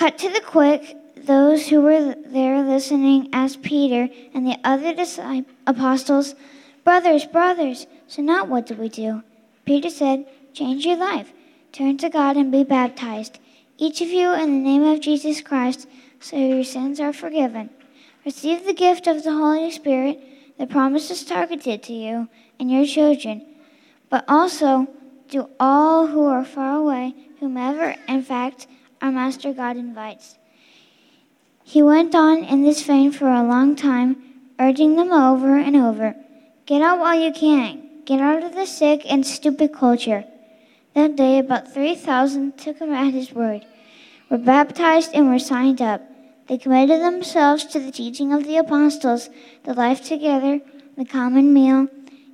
Cut to the quick, those who were there listening asked Peter and the other apostles, Brothers, brothers, so now what do we do? Peter said, Change your life. Turn to God and be baptized, each of you in the name of Jesus Christ, so your sins are forgiven. Receive the gift of the Holy Spirit. The promise is targeted to you and your children, but also to all who are far away, whomever, in fact, our Master God invites. He went on in this vein for a long time, urging them over and over Get out while you can. Get out of the sick and stupid culture. That day, about 3,000 took him at his word, were baptized, and were signed up. They committed themselves to the teaching of the apostles, the life together, the common meal,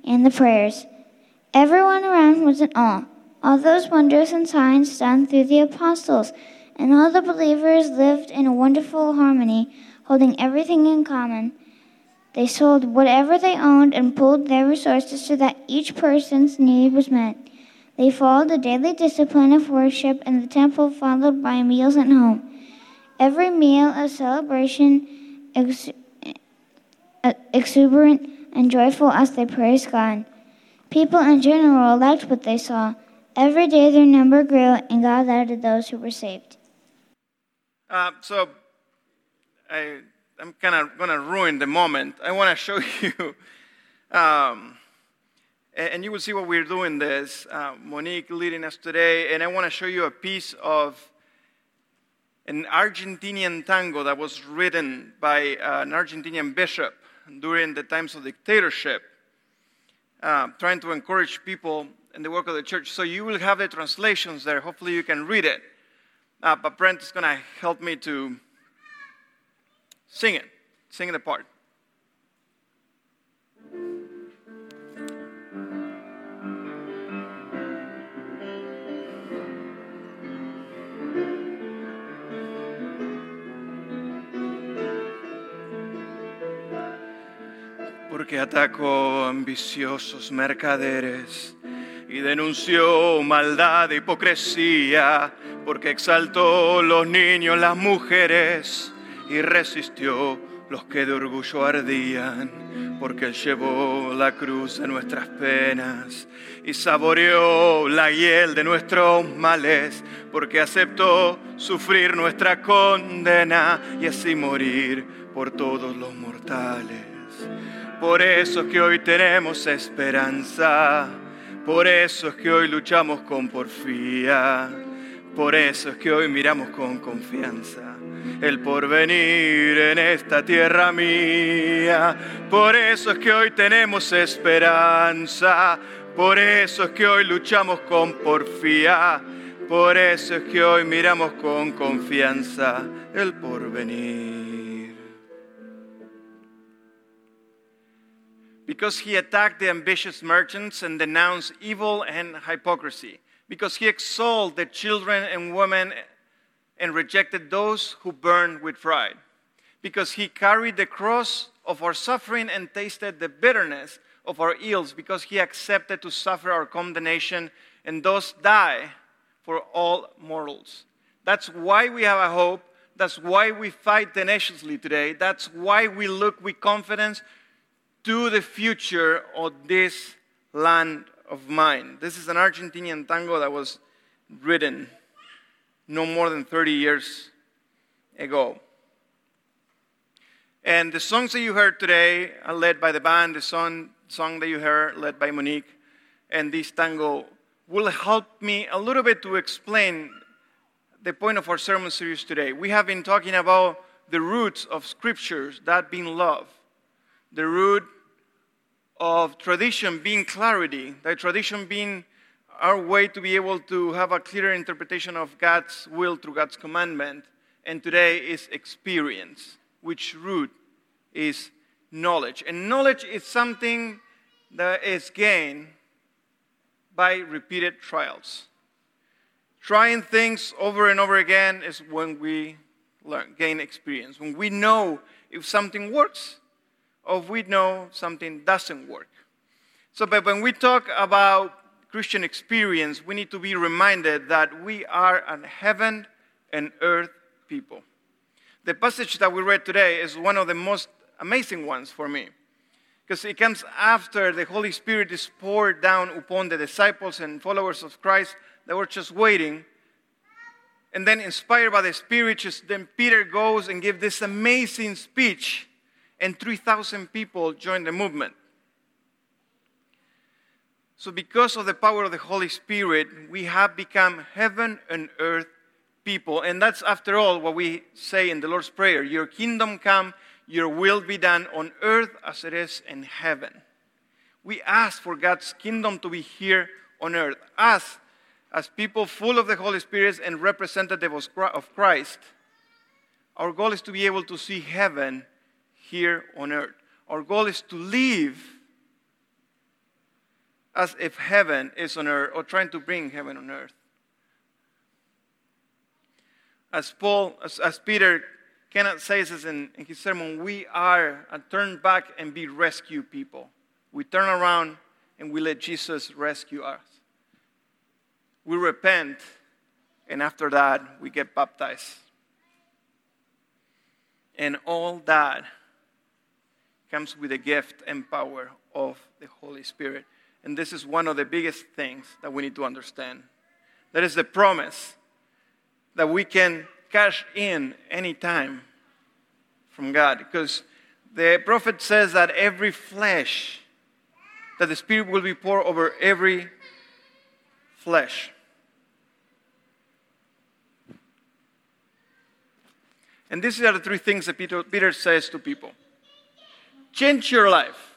and the prayers. Everyone around was in awe. All those wonders and signs done through the apostles, and all the believers lived in a wonderful harmony, holding everything in common. They sold whatever they owned and pooled their resources so that each person's need was met. They followed the daily discipline of worship in the temple, followed by meals at home. Every meal a celebration, ex- uh, exuberant and joyful as they praised God. People in general liked what they saw. Every day their number grew, and God added those who were saved. Uh, so, I I'm kind of going to ruin the moment. I want to show you, um, and you will see what we're doing this. Uh, Monique leading us today, and I want to show you a piece of an Argentinian tango that was written by uh, an Argentinian bishop during the times of dictatorship, uh, trying to encourage people in the work of the church. So you will have the translations there. Hopefully, you can read it. Uh, but Brent is going to help me to Sing it. Sing the part. Porque atacó ambiciosos mercaderes y denunció maldad e hipocresía, porque exaltó los niños, las mujeres y resistió los que de orgullo ardían, porque llevó la cruz de nuestras penas y saboreó la hiel de nuestros males, porque aceptó sufrir nuestra condena y así morir por todos los mortales. Por eso es que hoy tenemos esperanza, por eso es que hoy luchamos con porfía, por eso es que hoy miramos con confianza el porvenir en esta tierra mía. Por eso es que hoy tenemos esperanza, por eso es que hoy luchamos con porfía, por eso es que hoy miramos con confianza el porvenir. Because he attacked the ambitious merchants and denounced evil and hypocrisy. Because he exalted the children and women and rejected those who burned with pride. Because he carried the cross of our suffering and tasted the bitterness of our ills, because he accepted to suffer our condemnation and thus die for all mortals. That's why we have a hope. That's why we fight tenaciously today. That's why we look with confidence to the future of this land of mine. This is an Argentinian tango that was written no more than 30 years ago. And the songs that you heard today are led by the band, the song, song that you heard led by Monique, and this tango will help me a little bit to explain the point of our sermon series today. We have been talking about the roots of scriptures, that being love, the root of tradition being clarity, that tradition being our way to be able to have a clearer interpretation of God's will through God's commandment. And today is experience, which root is knowledge. And knowledge is something that is gained by repeated trials. Trying things over and over again is when we learn, gain experience. When we know if something works or if we know something doesn't work. So, but when we talk about Christian experience, we need to be reminded that we are a heaven and earth people. The passage that we read today is one of the most amazing ones for me because it comes after the Holy Spirit is poured down upon the disciples and followers of Christ that were just waiting. And then, inspired by the Spirit, just, then Peter goes and gives this amazing speech, and 3,000 people joined the movement. So, because of the power of the Holy Spirit, we have become heaven and earth people. And that's, after all, what we say in the Lord's Prayer Your kingdom come, your will be done on earth as it is in heaven. We ask for God's kingdom to be here on earth. Us, as people full of the Holy Spirit and representative of Christ, our goal is to be able to see heaven here on earth. Our goal is to live as if heaven is on earth or trying to bring heaven on earth. As Paul, as, as Peter Kenneth says this in, in his sermon, we are a turn back and be rescue people. We turn around and we let Jesus rescue us. We repent, and after that, we get baptized. And all that comes with the gift and power of the Holy Spirit. And this is one of the biggest things that we need to understand. That is the promise that we can cash in anytime from God. Because the prophet says that every flesh, that the Spirit will be poured over every flesh. And these are the three things that Peter, Peter says to people change your life.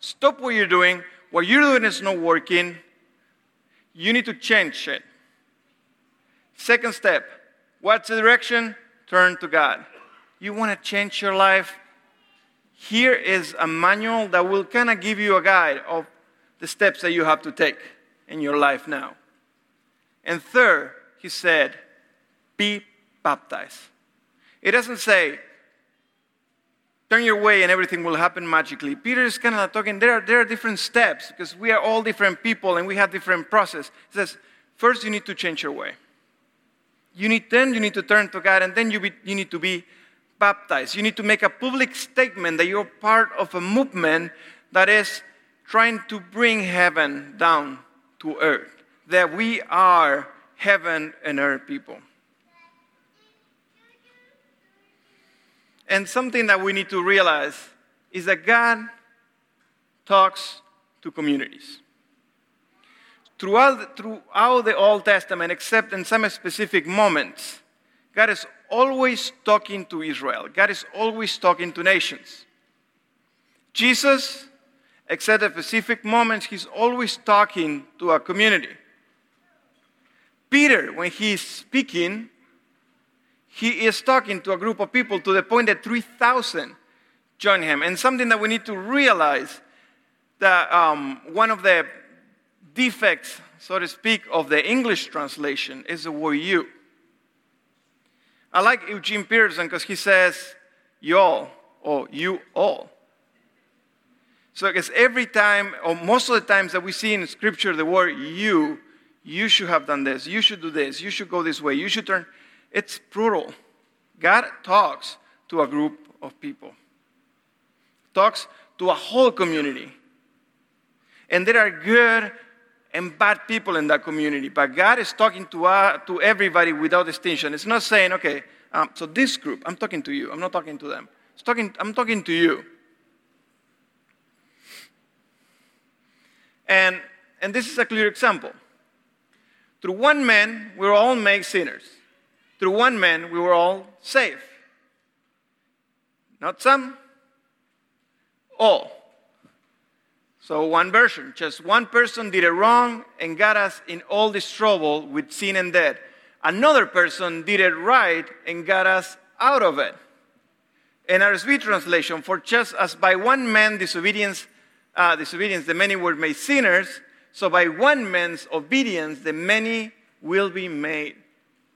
Stop what you're doing what you're doing is not working, you need to change it. Second step, what's the direction? Turn to God. You want to change your life? Here is a manual that will kind of give you a guide of the steps that you have to take in your life now. And third, he said, be baptized. It doesn't say, turn your way and everything will happen magically. Peter is kind of talking, there are, there are different steps because we are all different people and we have different process. He says, first you need to change your way. You need, then you need to turn to God and then you, be, you need to be baptized. You need to make a public statement that you're part of a movement that is trying to bring heaven down to earth. That we are heaven and earth people. And something that we need to realize is that God talks to communities. Throughout, throughout the Old Testament, except in some specific moments, God is always talking to Israel. God is always talking to nations. Jesus, except at specific moments, he's always talking to a community. Peter, when he's speaking, he is talking to a group of people to the point that 3,000 join him. And something that we need to realize that um, one of the defects, so to speak, of the English translation is the word you. I like Eugene Peterson because he says y'all or you all. So I guess every time, or most of the times that we see in scripture the word you, you should have done this, you should do this, you should go this way, you should turn. It's plural. God talks to a group of people, talks to a whole community. And there are good and bad people in that community, but God is talking to, uh, to everybody without distinction. It's not saying, okay, um, so this group, I'm talking to you, I'm not talking to them. It's talking, I'm talking to you. And, and this is a clear example. Through one man, we're all made sinners through one man we were all saved. Not some, all. So, one version, just one person did it wrong and got us in all this trouble with sin and death. Another person did it right and got us out of it. In RSV translation, for just as by one man disobedience, uh, disobedience the many were made sinners, so by one man's obedience the many will be made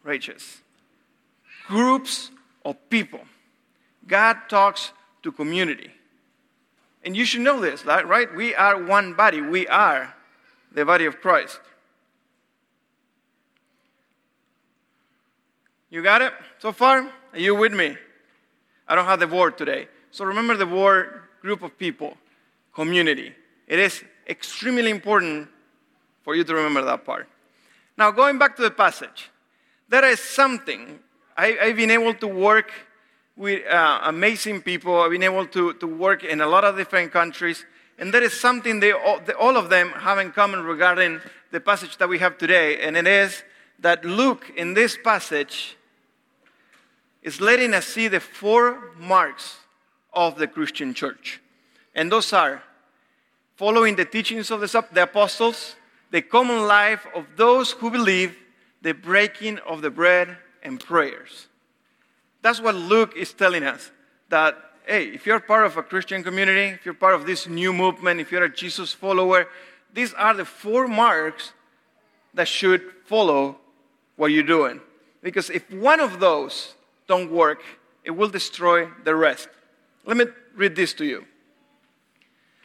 righteous groups of people. God talks to community. And you should know this, right? We are one body. We are the body of Christ. You got it so far? Are you with me? I don't have the word today. So remember the word group of people, community. It is extremely important for you to remember that part. Now, going back to the passage, there is something. I, have been able to work with uh, amazing people. I've been able to, to work in a lot of different countries. And there is something they all, they, all of them have in common regarding the passage that we have today. And it is that Luke, in this passage, is letting us see the four marks of the Christian church. And those are following the teachings of the, the apostles, the common life of those who believe, the breaking of the bread, and prayers. That's what Luke is telling us that, hey, if you're part of a Christian community, if you're part of this new movement, if you're a Jesus follower, these are the four marks that should follow what you're doing. Because if one of those don't work, it will destroy the rest. Let me read this to you.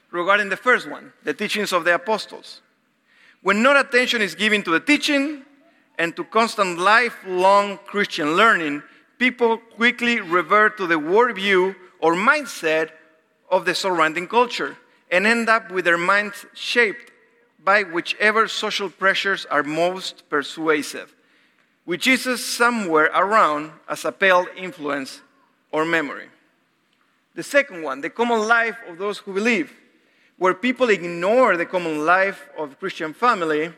Regarding the first one, the teachings of the apostles. When no attention is given to the teaching and to constant lifelong Christian learning, people quickly revert to the worldview or mindset of the surrounding culture and end up with their minds shaped by whichever social pressures are most persuasive, with Jesus somewhere around as a pale influence or memory. The second one, the common life of those who believe, where people ignore the common life of Christian family,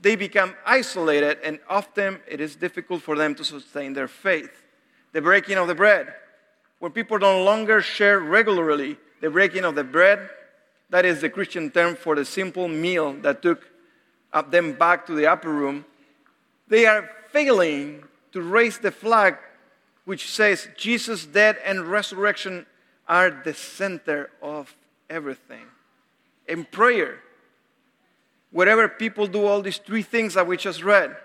they become isolated and often it is difficult for them to sustain their faith the breaking of the bread, where people no longer share regularly the breaking of the bread. That is the Christian term for the simple meal that took them back to the upper room. They are failing to raise the flag which says Jesus' death and resurrection are the center of everything. In prayer, wherever people do all these three things that we just read,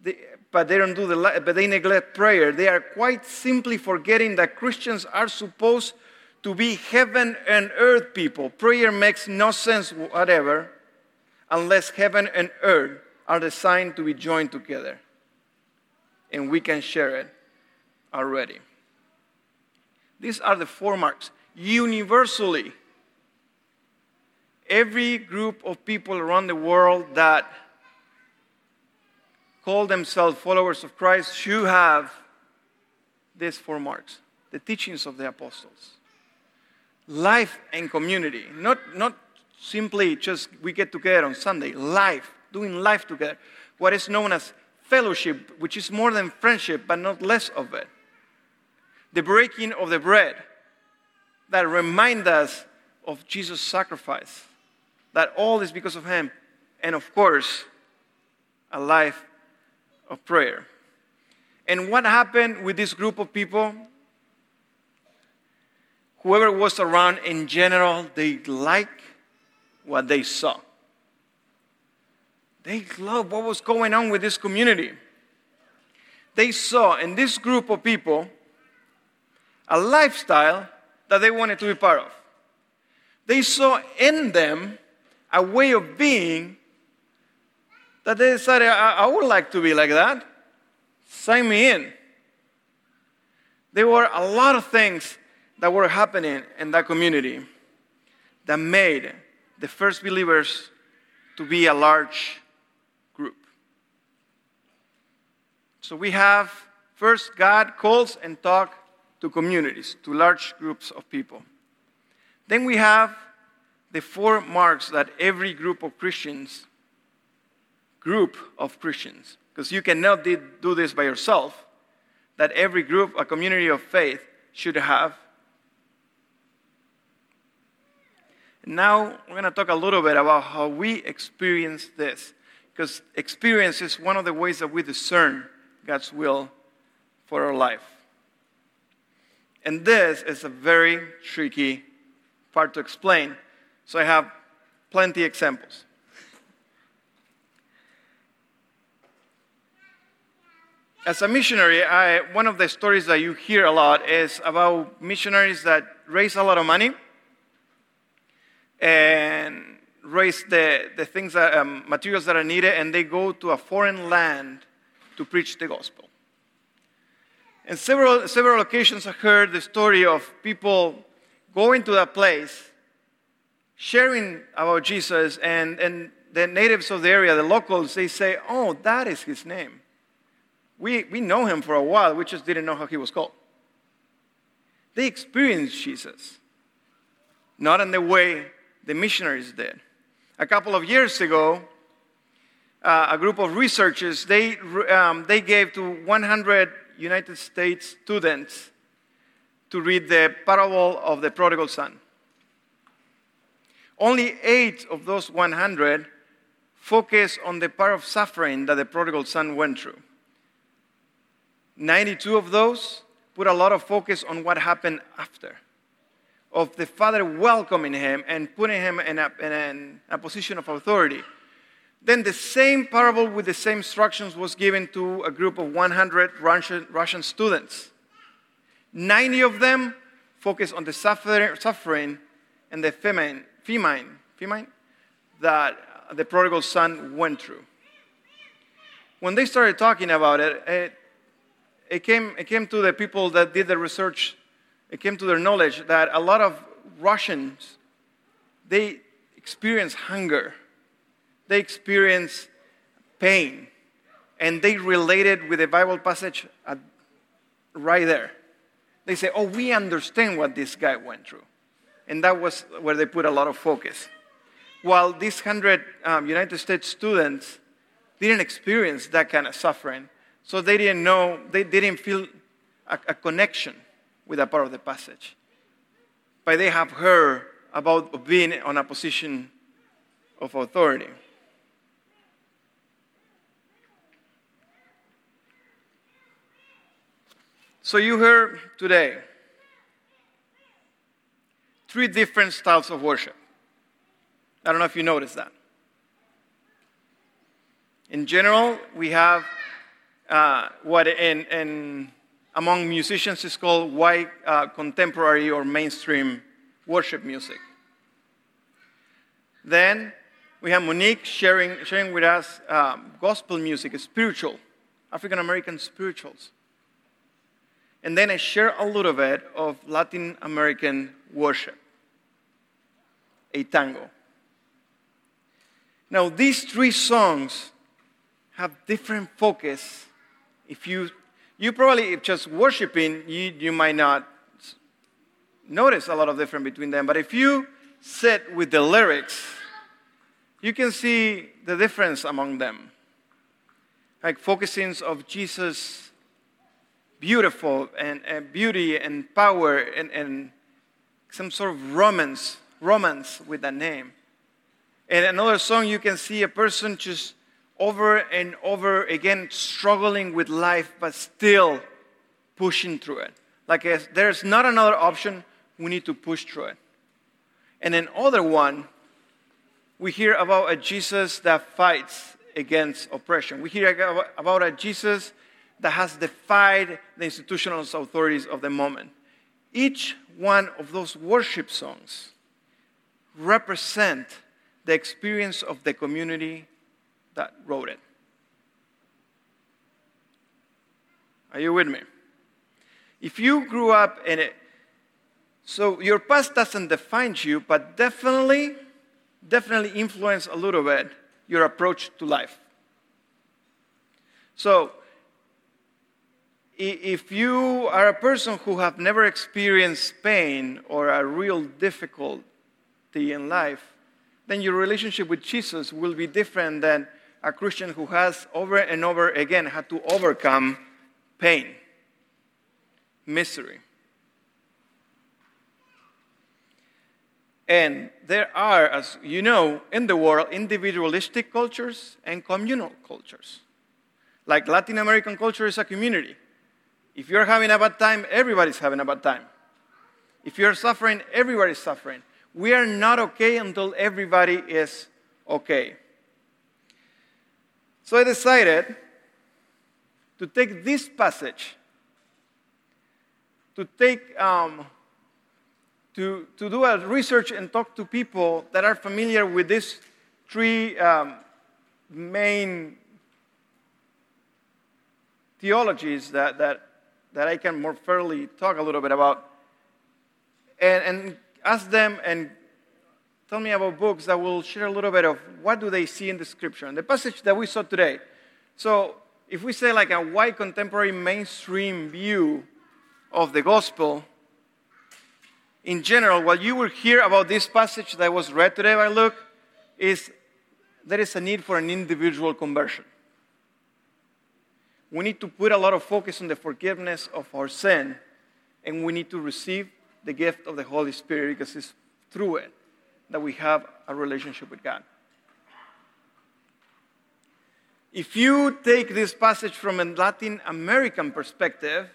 they, but they don't do the but they neglect prayer. They are quite simply forgetting that Christians are supposed to be heaven and earth people. Prayer makes no sense whatever unless heaven and earth are designed to be joined together. And we can share it already. These are the four marks. Universally, every group of people around the world that call themselves followers of Christ should have these four marks the teachings of the apostles. Life and community, not, not simply just we get together on Sunday, life, doing life together. What is known as fellowship, which is more than friendship, but not less of it. The breaking of the bread that remind us of Jesus' sacrifice, that all is because of Him, and of course, a life of prayer. And what happened with this group of people? Whoever was around in general, they liked what they saw. They loved what was going on with this community. They saw in this group of people a lifestyle that they wanted to be part of. They saw in them a way of being that they decided, I, I would like to be like that. Sign me in. There were a lot of things that were happening in that community that made the first believers to be a large group. So we have first, God calls and talk to communities, to large groups of people. Then we have the four marks that every group of Christians group of Christians, because you cannot do this by yourself, that every group, a community of faith, should have. Now, we're going to talk a little bit about how we experience this, because experience is one of the ways that we discern God's will for our life. And this is a very tricky part to explain, so I have plenty examples. As a missionary, I, one of the stories that you hear a lot is about missionaries that raise a lot of money and raise the, the things that, um, materials that are needed, and they go to a foreign land to preach the gospel. In several, several occasions, I heard the story of people going to that place, sharing about Jesus, and, and the natives of the area, the locals, they say, Oh, that is his name. We, we know him for a while, we just didn't know how he was called. They experienced Jesus, not in the way the missionaries did. A couple of years ago, uh, a group of researchers, they, um, they gave to 100 United States students to read the parable of the prodigal son. Only eight of those 100 focus on the part of suffering that the prodigal son went through. 92 of those put a lot of focus on what happened after, of the father welcoming him and putting him in a, in a, position of authority. Then the same parable with the same instructions was given to a group of 100 Russian, Russian students. 90 of them focused on the suffering and the famine, famine, famine that the prodigal son went through. When they started talking about it, it it came, it came to the people that did the research, it came to their knowledge that a lot of Russians, they experience hunger, they experience pain, and they related with the Bible passage at, right there. They say, oh, we understand what this guy went through. And that was where they put a lot of focus. While these 100 um, United States students didn't experience that kind of suffering, so they didn't know, they didn't feel a, a connection with that part of the passage. But they have heard about being on a position of authority. So you heard today three different styles of worship. I don't know if you noticed that. In general, we have uh, what in, in, among musicians is called white uh, contemporary or mainstream worship music. Then we have Monique sharing, sharing with us um, gospel music, spiritual, African American spirituals. And then I share a little bit of Latin American worship, a tango. Now, these three songs have different focus if you, you probably, if just worshiping, you, you might not notice a lot of difference between them. But if you sit with the lyrics, you can see the difference among them. Like focusing of Jesus' beautiful and, and beauty and power and, and some sort of romance, romance with that name. In another song, you can see a person just over and over again struggling with life, but still pushing through it. Like if there's not another option, we need to push through it. And then other one, we hear about a Jesus that fights against oppression. We hear about a Jesus that has defied the institutional authorities of the moment. Each one of those worship songs represent the experience of the community that wrote it. Are you with me? If you grew up in it, so your past doesn't define you, but definitely, definitely influence a little bit your approach to life. So, if you are a person who have never experienced pain or a real difficulty in life, then your relationship with Jesus will be different than a Christian who has over and over again had to overcome pain, misery. And there are, as you know, in the world, individualistic cultures and communal cultures. Like Latin American culture is a community. If you're having a bad time, everybody's having a bad time. If you're suffering, everybody's suffering. We are not okay until everybody is okay. So I decided to take this passage, to take, um, to, to do a research and talk to people that are familiar with these three um, main theologies that, that that I can more fairly talk a little bit about and, and ask them and tell me about books that will share a little bit of what do they see in the scripture. And the passage that we saw today. So if we say like a white contemporary mainstream view of the gospel, in general, what you will hear about this passage that was read today by Luke is there is a need for an individual conversion. We need to put a lot of focus on the forgiveness of our sin, and we need to receive the gift of the Holy Spirit because it's through it that we have a relationship with God. If you take this passage from a Latin American perspective,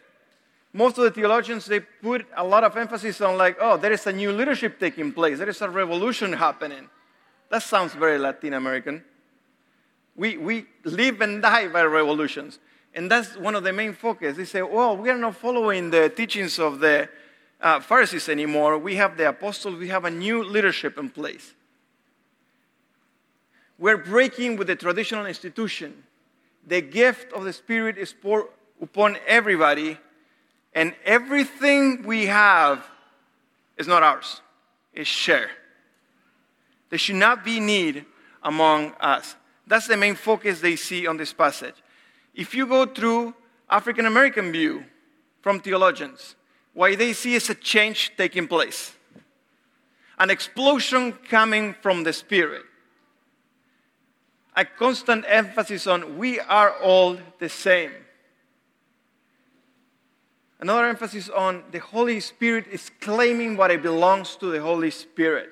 most of the theologians they put a lot of emphasis on like, oh, there is a new leadership taking place, there is a revolution happening. That sounds very Latin American. We, we live and die by revolutions. And that's one of the main focus. They say, well, we are not following the teachings of the uh, Pharisees anymore. We have the apostles, we have a new leadership in place. We're breaking with the traditional institution. The gift of the Spirit is poured upon everybody, and everything we have is not ours, it's shared. There should not be need among us. That's the main focus they see on this passage. If you go through African American view from theologians, what they see is a change taking place, an explosion coming from the Spirit, a constant emphasis on we are all the same. Another emphasis on the Holy Spirit is claiming what it belongs to the Holy Spirit.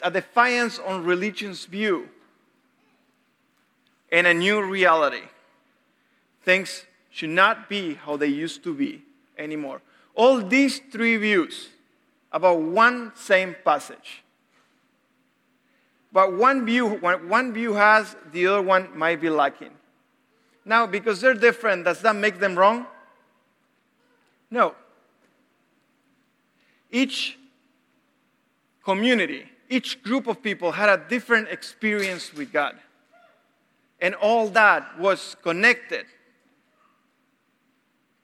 A defiance on religion's view and a new reality. Things should not be how they used to be anymore. All these three views about one same passage. But one view, one view has, the other one might be lacking. Now, because they're different, does that make them wrong? No. Each community, each group of people had a different experience with God. And all that was connected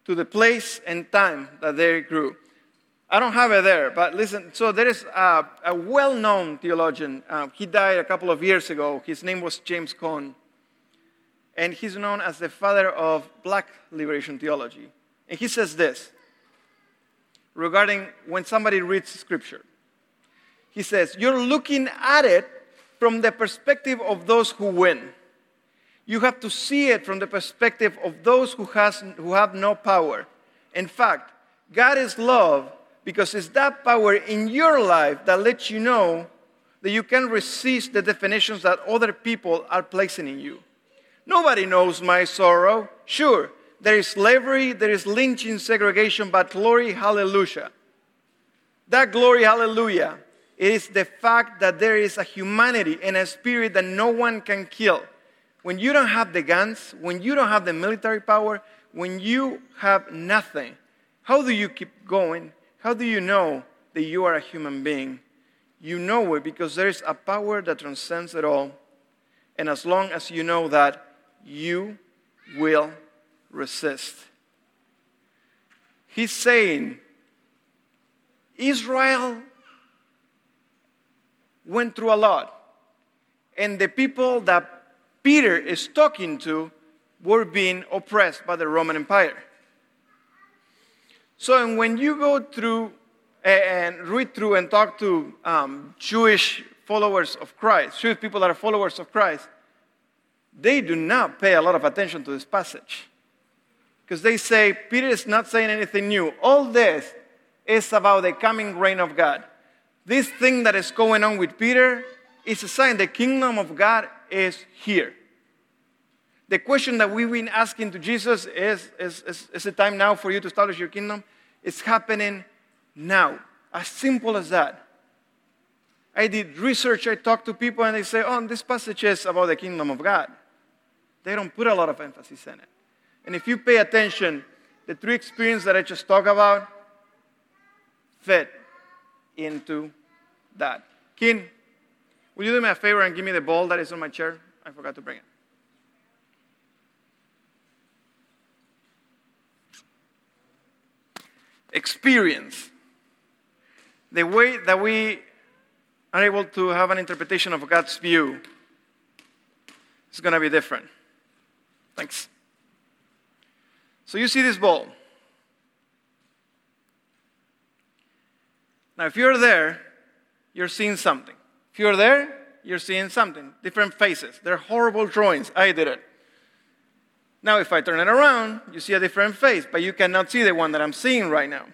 to the place and time that they grew. I don't have it there, but listen. So there is a, a well known theologian. Uh, he died a couple of years ago. His name was James Cone. And he's known as the father of black liberation theology. And he says this regarding when somebody reads scripture. He says, You're looking at it from the perspective of those who win you have to see it from the perspective of those who, has, who have no power. In fact, God is love because it's that power in your life that lets you know that you can resist the definitions that other people are placing in you. Nobody knows my sorrow. Sure, there is slavery, there is lynching, segregation, but glory, hallelujah. That glory, hallelujah, is the fact that there is a humanity and a spirit that no one can kill when you don't have the guns, when you don't have the military power, when you have nothing, how do you keep going? How do you know that you are a human being? You know it because there is a power that transcends it all. And as long as you know that, you will resist. He's saying, Israel went through a lot. And the people that Peter is talking to were being oppressed by the Roman Empire. So when you go through and read through and talk to um, Jewish followers of Christ, Jewish people that are followers of Christ, they do not pay a lot of attention to this passage. Because they say, Peter is not saying anything new. All this is about the coming reign of God. This thing that is going on with Peter is a sign the kingdom of God is here. The question that we've been asking to Jesus is, is, is, is it time now for you to establish your kingdom? It's happening now. As simple as that. I did research, I talked to people, and they say, oh, this passage is about the kingdom of God. They don't put a lot of emphasis in it. And if you pay attention, the three experiences that I just talked about fit into that. King, will you do me a favor and give me the ball that is on my chair? I forgot to bring it. experience, the way that we are able to have an interpretation of God's view is going to be different. Thanks. So you see this ball. Now, if you're there, you're seeing something. If you're there, you're seeing something. Different faces. They're horrible drawings. I did it. Now, if I turn it around, you see a different face, but you cannot see the one that I'm seeing right now.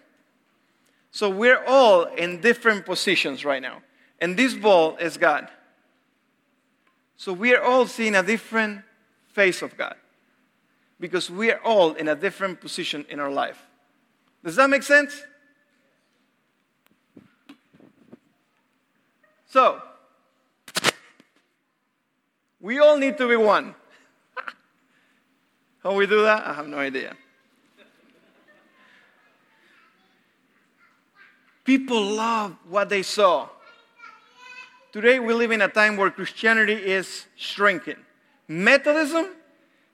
So we're all in different positions right now. And this ball is God. So we are all seeing a different face of God because we are all in a different position in our life. Does that make sense? So, we all need to be one. How we do that? I have no idea. People love what they saw. Today, we live in a time where Christianity is shrinking. Methodism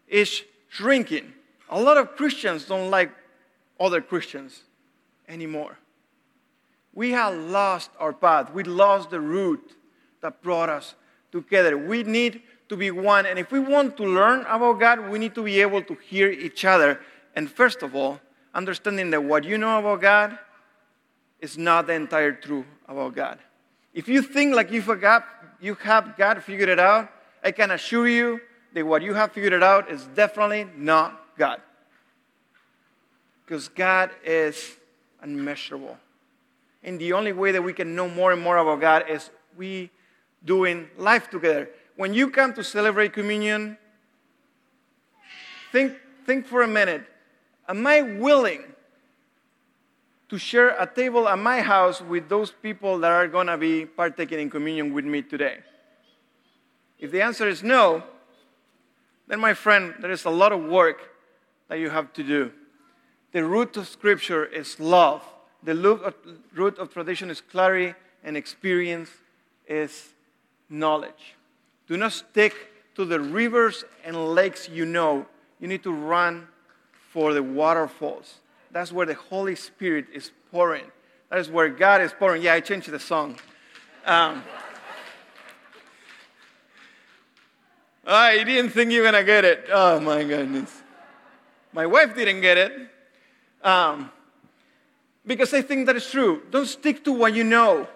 is shrinking. A lot of Christians don't like other Christians anymore. We have lost our path. We lost the root that brought us together. We need to be one. And if we want to learn about God, we need to be able to hear each other. And first of all, understanding that what you know about God is not the entire truth about God. If you think like you forgot, you have God figured it out, I can assure you that what you have figured out is definitely not God. Because God is unmeasurable. And the only way that we can know more and more about God is we doing life together. When you come to celebrate communion, think, think for a minute. Am I willing to share a table at my house with those people that are going to be partaking in communion with me today? If the answer is no, then, my friend, there is a lot of work that you have to do. The root of Scripture is love, the uh, root of tradition is clarity, and experience is knowledge. Do not stick to the rivers and lakes you know. You need to run for the waterfalls. That's where the Holy Spirit is pouring. That is where God is pouring. Yeah, I changed the song. Um, I didn't think you were going to get it. Oh, my goodness. My wife didn't get it. Um, because I think that is true. Don't stick to what you know.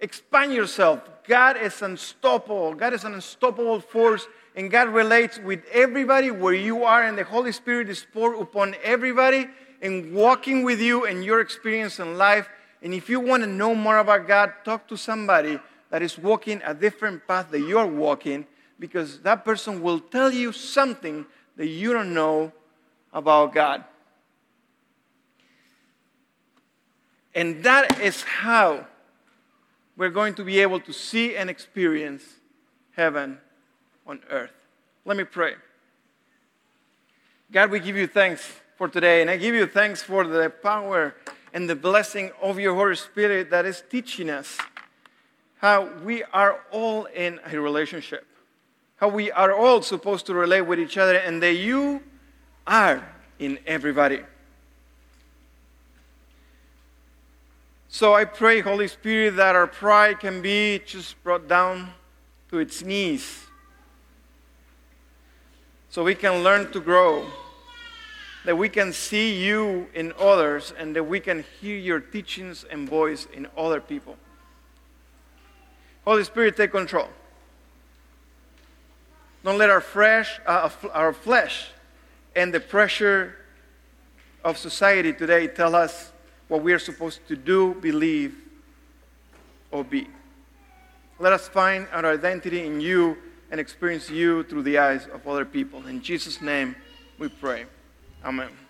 Expand yourself. God is unstoppable. God is an unstoppable force, and God relates with everybody where you are, and the Holy Spirit is poured upon everybody and walking with you and your experience in life. And if you want to know more about God, talk to somebody that is walking a different path that you're walking because that person will tell you something that you don't know about God. And that is how we're going to be able to see and experience heaven on earth. Let me pray. God, we give you thanks for today. And I give you thanks for the power and the blessing of your Holy Spirit that is teaching us how we are all in a relationship, how we are all supposed to relate with each other, and that you are in everybody. So I pray, Holy Spirit, that our pride can be just brought down to its knees so we can learn to grow that we can see you in others and that we can hear your teachings and voice in other people. Holy Spirit, take control. Don't let our, fresh, uh, our flesh and the pressure of society today tell us what we are supposed to do, believe, or be. Let us find our identity in you and experience you through the eyes of other people. In Jesus' name we pray. Amen.